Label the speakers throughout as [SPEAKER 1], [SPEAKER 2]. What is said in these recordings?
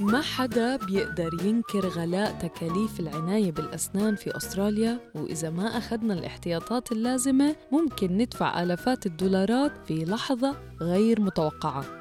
[SPEAKER 1] ما حدا بيقدر ينكر غلاء تكاليف العناية بالأسنان في أستراليا؟ وإذا ما أخذنا الاحتياطات اللازمة ممكن ندفع آلافات الدولارات في لحظة غير متوقعة.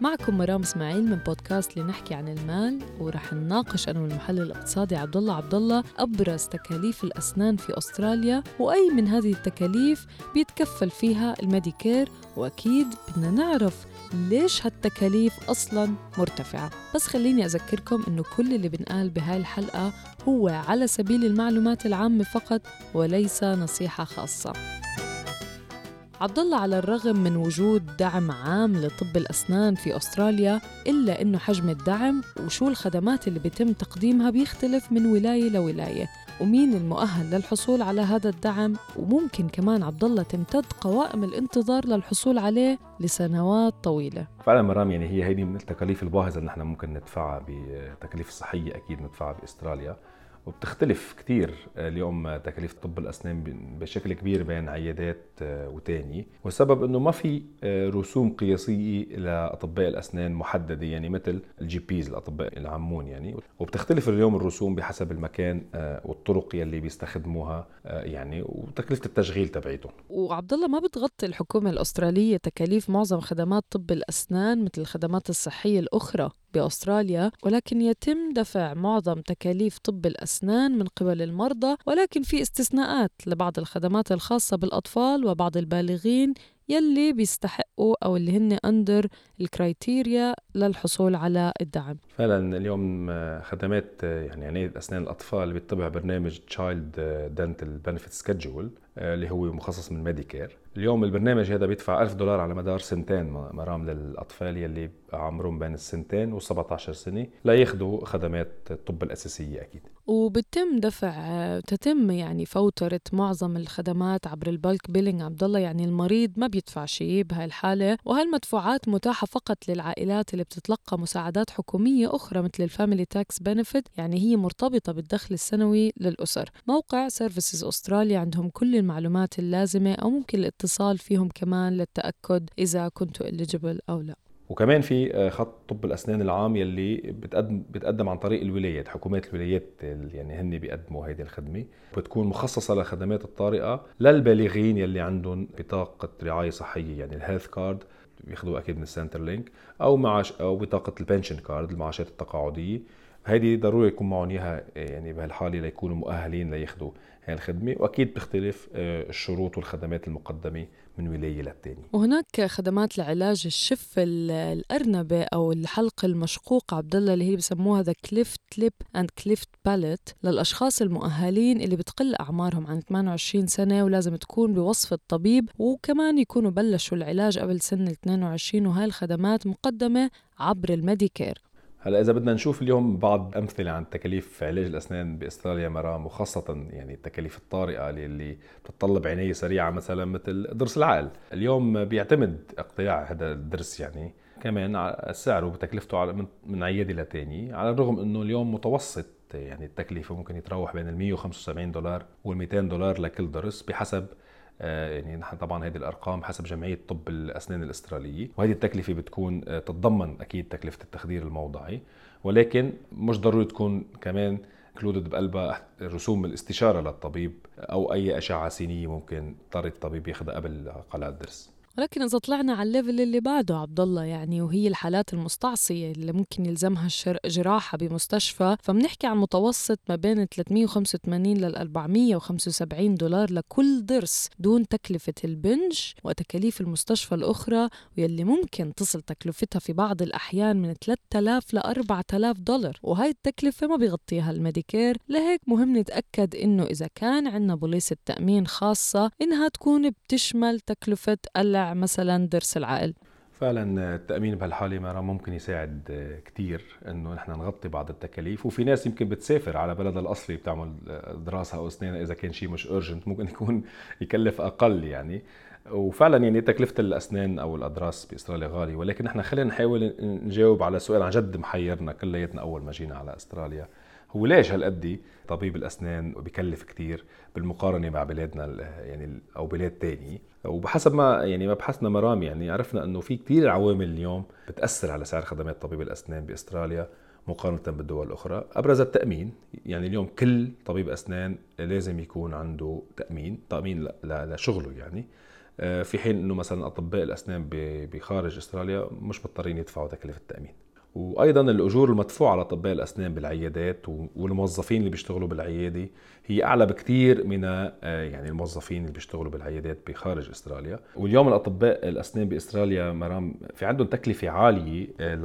[SPEAKER 1] معكم مرام إسماعيل من بودكاست لنحكي عن المال ورح نناقش أنا والمحلل الاقتصادي عبد الله عبد الله أبرز تكاليف الأسنان في أستراليا وأي من هذه التكاليف بيتكفل فيها الميديكير وأكيد بدنا نعرف ليش هالتكاليف أصلا مرتفعة. بس خليني أذكركم أنه كل اللي بنقال بهاي الحلقة هو على سبيل المعلومات العامة فقط وليس نصيحة خاصة. عبد الله على الرغم من وجود دعم عام لطب الأسنان في أستراليا إلا أنه حجم الدعم وشو الخدمات اللي بيتم تقديمها بيختلف من ولاية لولاية. ومين المؤهل للحصول على هذا الدعم؟ وممكن كمان عبد الله تمتد قوائم الانتظار للحصول عليه لسنوات طويلة.
[SPEAKER 2] فعلا مرام يعني هي هيدي من التكاليف الباهظة اللي نحن ممكن ندفعها بتكاليف الصحيه أكيد ندفعها بأستراليا. وبتختلف كثير اليوم تكاليف طب الأسنان بشكل كبير بين عيادات آه، وتاني. والسبب إنه ما في آه، رسوم قياسية لأطباء الأسنان محددة يعني مثل ال GPs الأطباء العامون يعني. وبتختلف اليوم الرسوم بحسب المكان آه، والطرق يلي بيستخدموها يعني وتكلفة التشغيل تبعيتهم.
[SPEAKER 1] وعبد الله ما بتغطي الحكومة الأسترالية تكاليف معظم خدمات طب الأسنان مثل الخدمات الصحية الأخرى؟ بأستراليا ولكن يتم دفع معظم تكاليف طب الأسنان من قبل المرضى ولكن في استثناءات لبعض الخدمات الخاصة بالأطفال وبعض البالغين يلي بيستحقوا أو اللي هن under ال criteria للحصول على الدعم.
[SPEAKER 2] فعلا اليوم خدمات يعني عناية أسنان الأطفال بيتبع برنامج Child Dental Benefits Schedule اللي هو مخصص من Medicare اليوم البرنامج هذا بيدفع 1000 دولار على مدار سنتين مرام للأطفال يلي عمرهم بين السنتين و 17 سنه لياخذوا خدمات الطب الأساسية أكيد.
[SPEAKER 1] وبتم دفع تتم يعني فوترة معظم الخدمات عبر ال bulk billing عبد الله يعني المريض ما بيدفع شيء بهاي الحالة وهالمدفوعات متاحة فقط للعائلات اللي بتتلقى مساعدات أخرى مثل ال Family Tax Benefit يعني هي مرتبطة بالدخل السنوي للأسر. موقع Services Australia عندهم كل المعلومات اللازمة أو ممكن الاتصال فيهم كمان للتأكد إذا كنتوا eligible أو لا.
[SPEAKER 2] وكمان في آه، خط طب الأسنان العام يلي بتقدم بتقدم عن طريق الولايات حكومات الولايات يعني هن بيقدموا هيدي الخدمة. بتكون مخصصة لخدمات الطارئة للبالغين يلي عندهم بطاقة رعاية صحية يعني ال health card بياخذوها أكيد من ال Centrelink أو معاش أو بطاقة ال pension card المعاشات التقاعدية. هيدي ضروري يكون معهم إياها يعني بهالحالة ليكونوا مؤهلين لياخذوا هاي الخدمة وأكيد بتختلف آه، الشروط والخدمات المقدمة من ولاية للتانية
[SPEAKER 1] وهناك خدمات لعلاج الشفة الأرنبية أو الحلق المشقوق عبد الله اللي هي بسموها the cleft lip and cleft palate للأشخاص المؤهلين اللي بتقل أعمارهم عن 28 سنة ولازم تكون بوصف الطبيب وكمان يكونوا بلشوا العلاج قبل سن ال 22 وهاي الخدمات مقدمة عبر ال Medicare.
[SPEAKER 2] هلا إذا بدنا نشوف اليوم بعض أمثلة عن تكاليف علاج الأسنان بإستراليا مرام وخاصة يعني التكاليف الطارئة اللي بتتطلب عناية سريعة مثلا مثل ضرس العقل. اليوم بيعتمد اقتلاع هذا الضرس يعني كمان سعره وتكلفته على من عيادة لتاني على الرغم إنه اليوم متوسط يعني التكلفة ممكن يتراوح بين ال 175 دولار وال 200 دولار لكل ضرس بحسب يعني نحن طبعا هذه الأرقام حسب جمعية طب الأسنان الأسترالية وهذه التكلفة بتكون آه، تتضمن أكيد تكلفة التخدير الموضعي ولكن مش ضروري تكون كمان included بقلبها رسوم الاستشارة للطبيب أو أي أشعة سينيه ممكن اضطر الطبيب ياخذها قبل قلاع الضرس
[SPEAKER 1] ولكن إذا طلعنا على ال level اللي بعده عبد الله يعني وهي الحالات المستعصية اللي ممكن يلزمها جراحة بمستشفى فبنحكي عن متوسط ما بين 385 لل 475 دولار لكل ضرس دون تكلفة البنج وتكاليف المستشفى الأخرى واللي ممكن تصل تكلفتها في بعض الأحيان من 3000 ل 4000 دولار. وهي التكلفة ما بيغطيها ال Medicare. لهيك مهم نتأكد إنه إذا كان عندنا بوليصة تأمين خاصة إنها تكون بتشمل تكلفة مثلا ضرس العقل؟
[SPEAKER 2] فعلا التأمين بهالحالة مرة ممكن يساعد كتير إنه نحن نغطي بعض التكاليف وفي ناس يمكن بتسافر على بلدها الأصلي بتعمل دراسة أو اسنان إذا كان شيء مش urgent ممكن يكون يكلف أقل يعني. وفعلا يعني تكلفة الأسنان أو الاضراس بأستراليا غالية ولكن نحن خلينا نحاول نجاوب على سؤال عن جد محيرنا كلياتنا أول ما جينا على أستراليا. هو ليش هالقد طبيب الأسنان بكلف كثير بالمقارنة مع بلادنا يعني أو بلاد تانية وبحسب ما يعني ما بحثنا مرام يعني عرفنا إنه في كثير عوامل اليوم بتأثر على سعر خدمات طبيب الأسنان بأستراليا مقارنة بالدول الأخرى. أبرز التأمين يعني اليوم كل طبيب أسنان لازم يكون عنده تأمين تأمين لشغله يعني. آه، في حين أنه مثلا أطباء الأسنان بخارج أستراليا مش مضطرين يدفعوا تكلفة التأمين. وأيضا الأجور المدفوعة على اطباء الأسنان بالعيادات والموظفين اللي بيشتغلوا بالعيادة هي أعلى بكثير من آه، يعني الموظفين اللي بيشتغلوا بالعيادات بخارج إستراليا. واليوم الأطباء الأسنان بإستراليا مرام في عندهم تكلفة عالية آه، ل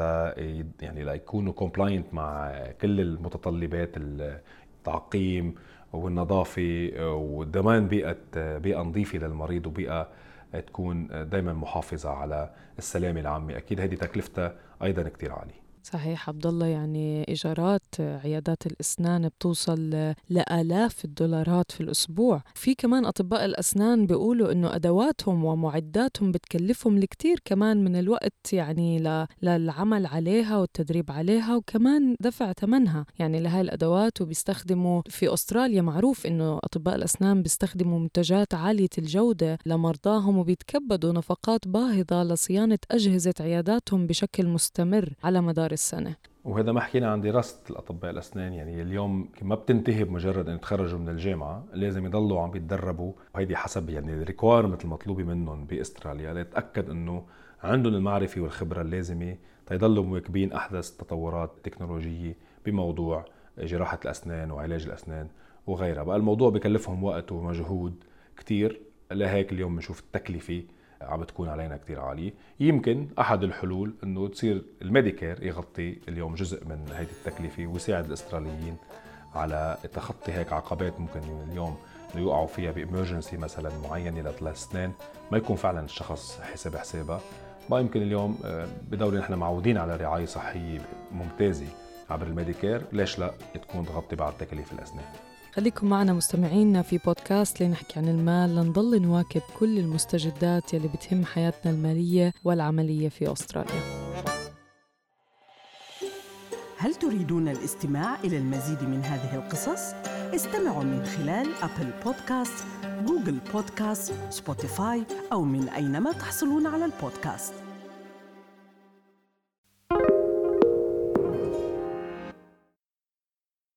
[SPEAKER 2] يعني ليكونوا كومبلاينت مع كل المتطلبات التعقيم والنظافة آه، وضمان بيئة بيئة نظيفة للمريض وبيئة تكون دائما محافظة على السلامة العامة. أكيد هذه تكلفتها أيضا كثير عالية.
[SPEAKER 1] صحيح عبد الله يعني إيجارات عيادات الأسنان بتوصل لالاف الدولارات في الأسبوع. في كمان أطباء الأسنان بيقولوا إنه أدواتهم ومعداتهم بتكلفهم الكثير كمان من الوقت يعني للعمل عليها والتدريب عليها وكمان دفع ثمنها يعني لهي الأدوات وبيستخدموا في أستراليا معروف إنه أطباء الأسنان بيستخدموا منتجات عالية الجودة لمرضاهم وبيتكبدوا نفقات باهظة لصيانة أجهزة عياداتهم بشكل مستمر على مدار السنة.
[SPEAKER 2] وهذا ما حكينا عن دراسة الأطباء الأسنان يعني اليوم ما بتنتهي بمجرد أن يتخرجوا من الجامعة لازم يضلوا عم بيتدربوا. وهيدي حسب يعني الريكويرمنت المطلوبة منهم بأستراليا. ليتأكد أنه عندهم المعرفة والخبرة اللازمة تيضلوا مواكبين أحدث التطورات التكنولوجية بموضوع جراحة الأسنان وعلاج الأسنان وغيرها. بقى الموضوع بكلفهم وقت ومجهود كتير. لهيك اليوم بنشوف التكلفة عم تكون علينا كتير عالية. يمكن أحد الحلول أنه تصير ال Medicare يغطي اليوم جزء من هذه التكلفة ويساعد الأستراليين على تخطي هيك عقبات ممكن اليوم يوقعوا فيها ب emergency مثلا معينة لثلاث سنين. ما يكون فعلا الشخص حساب حسابها. ما يمكن اليوم آه، بدولة نحن معودين على رعاية صحية ممتازة عبر ال Medicare. ليش لا؟ تكون تغطي بعض تكاليف الأسنان.
[SPEAKER 1] خليكم معنا مستمعينا في بودكاست لنحكي عن المال. لنضل نواكب كل المستجدات يلي بتهم حياتنا المالية والعملية في أستراليا.
[SPEAKER 3] هل تريدون الاستماع إلى المزيد من هذه القصص؟ استمعوا من خلال Apple Podcast، Google Podcast، Spotify أو من أينما تحصلون على البودكاست.